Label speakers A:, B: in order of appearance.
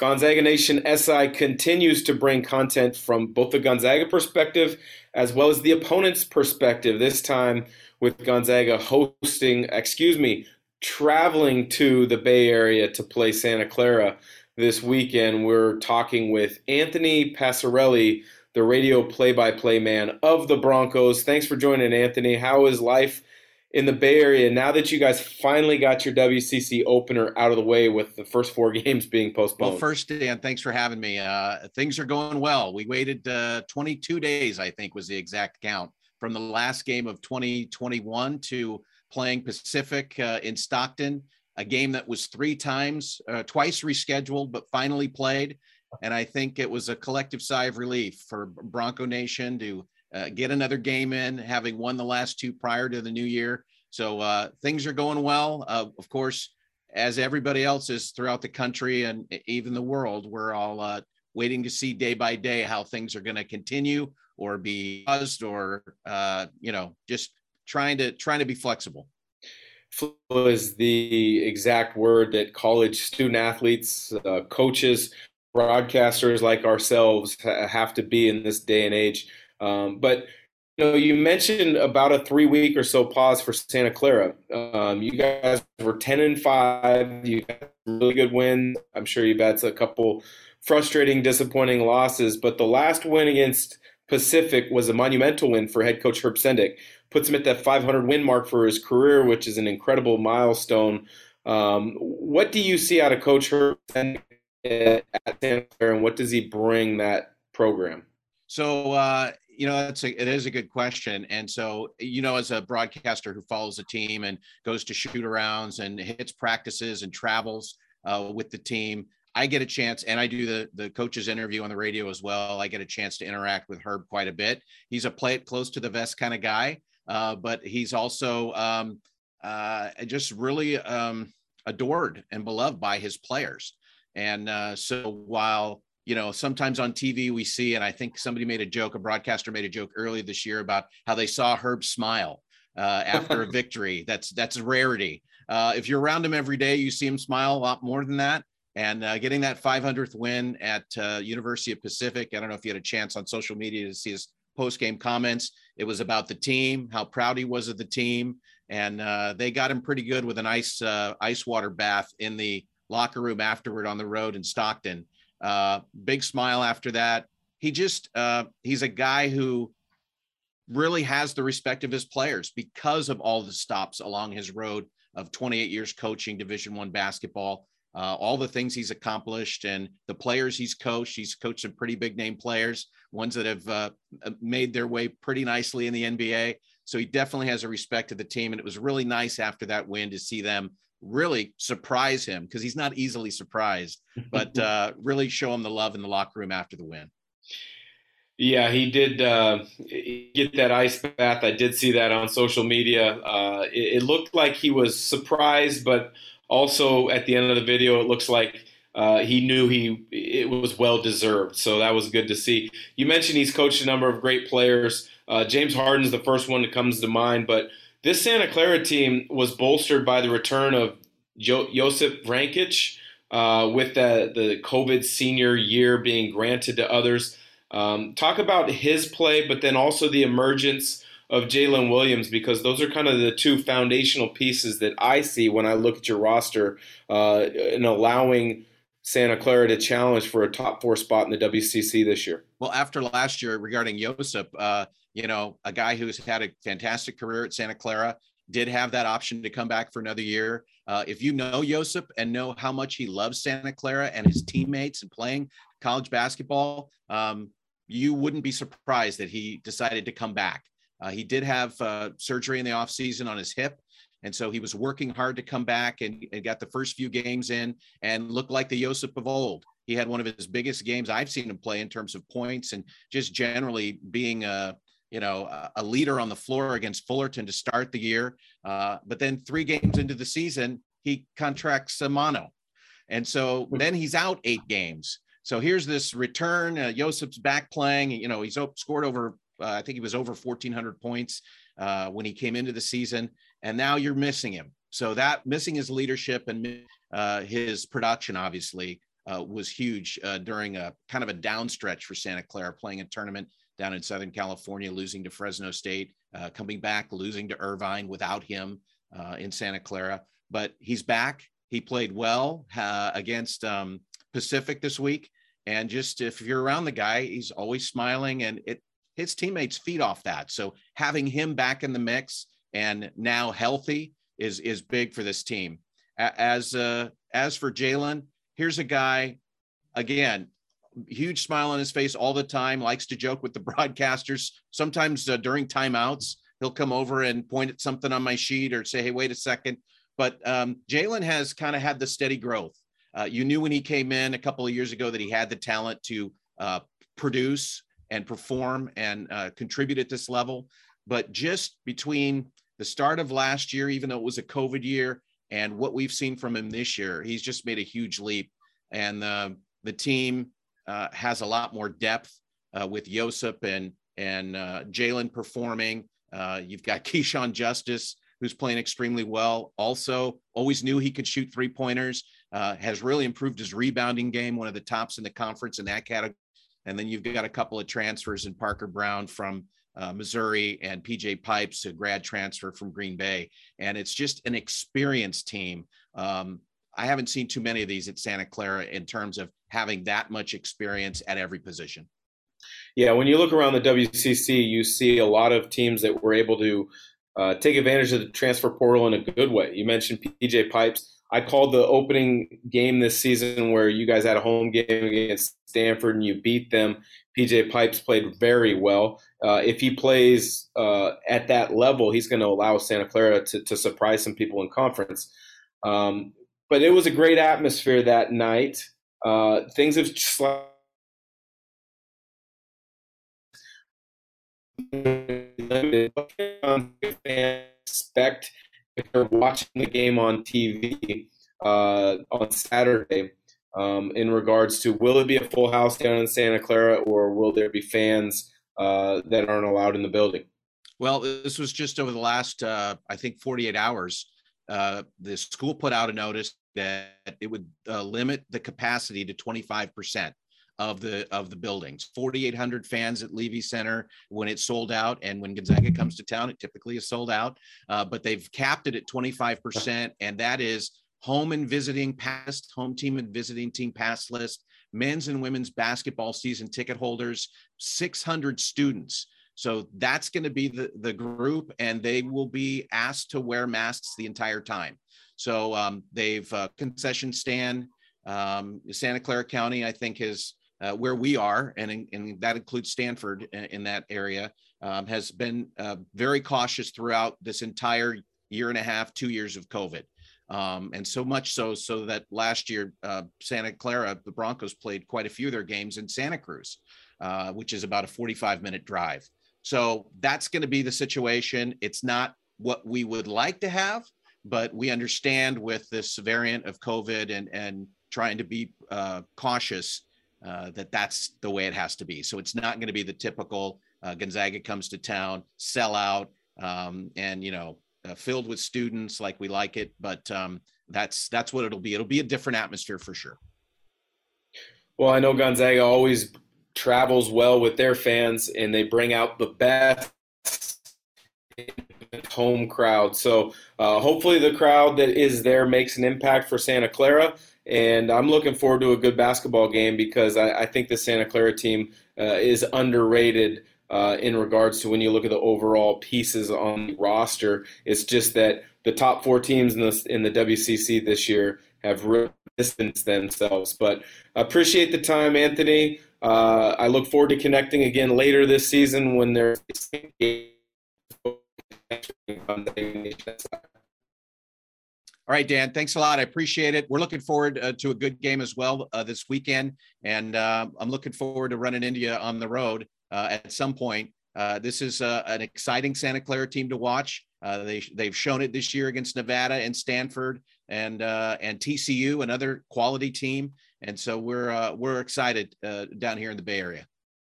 A: Gonzaga Nation SI continues to bring content from both the Gonzaga perspective as well as the opponent's perspective. This time with Gonzaga hosting, excuse me, traveling to the Bay Area to play Santa Clara this weekend. We're talking with Anthony Passarelli, the radio play by play man of the Broncos. Thanks for joining, Anthony. How is life in the Bay Area now that you guys finally got your WCC opener out of the way with the first four games being postponed?
B: Well, first, Dan, thanks for having me. Uh, things are going well. We waited uh, 22 days, I think was the exact count, from the last game of 2021 to playing Pacific uh, in Stockton, a game that was three times, uh, twice rescheduled, but finally played. And I think it was a collective sigh of relief for Bronco Nation to uh, get another game in, having won the last two prior to the new year. So uh, things are going well. Uh, of course, as everybody else is throughout the country and even the world, we're all uh, waiting to see day by day how things are going to continue or be buzzed or uh, you know just trying to trying to be flexible.
A: Flow is the exact word that college student athletes, uh, coaches, broadcasters like ourselves have to be in this day and age. Um, but you know, you mentioned about a three week or so pause for Santa Clara. Um, you guys were ten and five. You got really good wins. I'm sure you've had a couple frustrating, disappointing losses, but the last win against Pacific was a monumental win for head coach Herb Sendek. Puts him at that 500 win mark for his career, which is an incredible milestone. Um, what do you see out of Coach Herb Sendek at Santa Clara, and what does he bring that program?
B: So uh, you know, that's a, it is a good question. And so, you know, as a broadcaster who follows the team and goes to shoot arounds and hits practices and travels uh, with the team, I get a chance, and I do the the coach's interview on the radio as well. I get a chance to interact with Herb quite a bit. He's a play it close to the vest kind of guy, uh, but he's also um, uh, just really um, adored and beloved by his players. And uh, so while you know, sometimes on TV we see, and I think somebody made a joke, a broadcaster made a joke earlier this year about how they saw Herb smile uh, after a victory. That's that's a rarity. Uh, if you're around him every day, you see him smile a lot more than that. And uh, getting that 500th win at uh, University of Pacific, I don't know if you had a chance on social media to see his post game comments. It was about the team, how proud he was of the team, and uh, they got him pretty good with an ice uh, ice water bath in the locker room afterward on the road in Stockton. Uh, big smile after that. He just uh, he's a guy who really has the respect of his players because of all the stops along his road of 28 years coaching Division One basketball. Uh, all the things he's accomplished and the players he's coached. He's coached some pretty big name players, ones that have uh, made their way pretty nicely in the NBA. So he definitely has a respect to the team. And it was really nice after that win to see them really surprise him because he's not easily surprised, but uh, really show him the love in the locker room after the win.
A: Yeah, he did uh, get that ice bath. I did see that on social media. Uh, it, it, looked like he was surprised, but also at the end of the video, it looks like uh, he knew he it was well deserved. So that was good to see. You mentioned he's coached a number of great players. Uh, James Harden's the first one that comes to mind, but this Santa Clara team was bolstered by the return of jo- Josip Vrankic, uh, with the, the COVID senior year being granted to others. Um, talk about his play, but then also the emergence of Jalen Williams, because those are kind of the two foundational pieces that I see when I look at your roster uh, allowing Santa Clara to challenge for a top four spot in the WCC this year.
B: Well, after last year regarding Josip, uh, you know, a guy who's had a fantastic career at Santa Clara, did have that option to come back for another year. Uh, if you know Josip and know how much he loves Santa Clara and his teammates and playing college basketball, um, you wouldn't be surprised that he decided to come back. Uh, he did have uh, surgery in the offseason on his hip. And so he was working hard to come back and, and, got the first few games in and looked like the Josip of old. He had one of his biggest games I've seen him play in terms of points and just generally being a, you know, a leader on the floor against Fullerton to start the year. Uh, but then three games into the season, he contracts a mono. And so then he's out eight games. So here's this return. Uh, back playing. You know, he's scored over, uh, I think he was over 1,400 points uh, when he came into the season. And now you're missing him. So that missing his leadership and uh, his production, obviously, uh, was huge uh, during a kind of a downstretch for Santa Clara, playing a tournament down in Southern California, losing to Fresno State, uh, coming back, losing to Irvine without him uh, in Santa Clara. But he's back. He played well against um, Pacific this week. And just if you're around the guy, he's always smiling and it his teammates feed off that. So having him back in the mix and now healthy is is big for this team. As uh, as for Jalen, here's a guy again huge smile on his face all the time likes to joke with the broadcasters. Sometimes uh, during timeouts he'll come over and point at something on my sheet or say hey wait a second. But um, jalen has kind of had the steady growth. Uh, you knew when he came in a couple of years ago that he had the talent to uh, produce and perform and uh, contribute at this level but just between the start of last year even though it was a covid year and what we've seen from him this year he's just made a huge leap and uh, the team uh, has a lot more depth uh, with Josip and and uh, Jalen performing. Uh, you've got Keyshawn Justice, who's playing extremely well. Also, always knew he could shoot three pointers. Has really improved his rebounding game, one of the tops in the conference in that category. And then you've got a couple of transfers in Parker Braun from uh, Missouri and PJ Pipes, a grad transfer from Green Bay. And it's just an experienced team. Um, I haven't seen too many of these at Santa Clara in terms of having that much experience at every position.
A: Yeah, when you look around the WCC, you see a lot of teams that were able to uh, take advantage of the transfer portal in a good way. You mentioned PJ Pipes. I called the opening game this season where you guys had a home game against Stanford and you beat them. PJ Pipes played very well. Uh, if he plays uh, at that level, he's going to allow Santa Clara to, to, surprise some people in conference. Um, but it was a great atmosphere that night. Uh, things have slightly expect they're watching the game on TV uh, on Saturday um, in regards to will it be a full house down in Santa Clara or will there be fans uh, that aren't allowed in the building?
B: Well, this was just over the last, uh, I think, 48 hours. Uh, the school put out a notice that it would uh, limit the capacity to 25% of the of the buildings 4800 fans at Leavey Center when it's sold out and when gonzaga comes to town it typically is sold out uh, but they've capped it at 25% and that is home and visiting past home team and visiting team pass list men's and women's basketball season ticket holders 600 students so that's going to be the, the group, and they will be asked to wear masks the entire time. So um, they've uh, concession stand. Um, Santa Clara County, I think, is uh, where we are, and, and that includes Stanford in, in that area, um, has been uh, very cautious throughout this entire year and a half, two years of COVID. Um, and so much so, so that last year, uh, Santa Clara, the Broncos played quite a few of their games in Santa Cruz, uh, which is about a 45 minute drive. So that's going to be the situation. It's not what we would like to have, but we understand with this variant of COVID and, and trying to be uh, cautious uh, that that's the way it has to be. So it's not going to be the typical uh, Gonzaga comes to town, sell out, um, and you know, uh, filled with students like we like it. But um, that's that's what it'll be. It'll be a different atmosphere for sure.
A: Well, I know Gonzaga always travels well with their fans and they bring out the best home crowd. So uh, hopefully the crowd that is there makes an impact for Santa Clara. And I'm looking forward to a good basketball game because I, I think the Santa Clara team uh, is underrated uh, in regards to when you look at the overall pieces on the roster. It's just that the top four teams in the in the WCC this year have really distanced themselves. But appreciate the time, Anthony. Uh, I look forward to connecting again later this season when there's.
B: All right, Dan, thanks a lot. I appreciate it. We're looking forward uh, to a good game as well uh, this weekend. And uh, I'm looking forward to running India on the road uh, at some point. Uh, this is uh, an exciting Santa Clara team to watch. they, they've shown it this year against Nevada and Stanford and, and TCU, another quality team. And so we're we're excited down here in the Bay Area.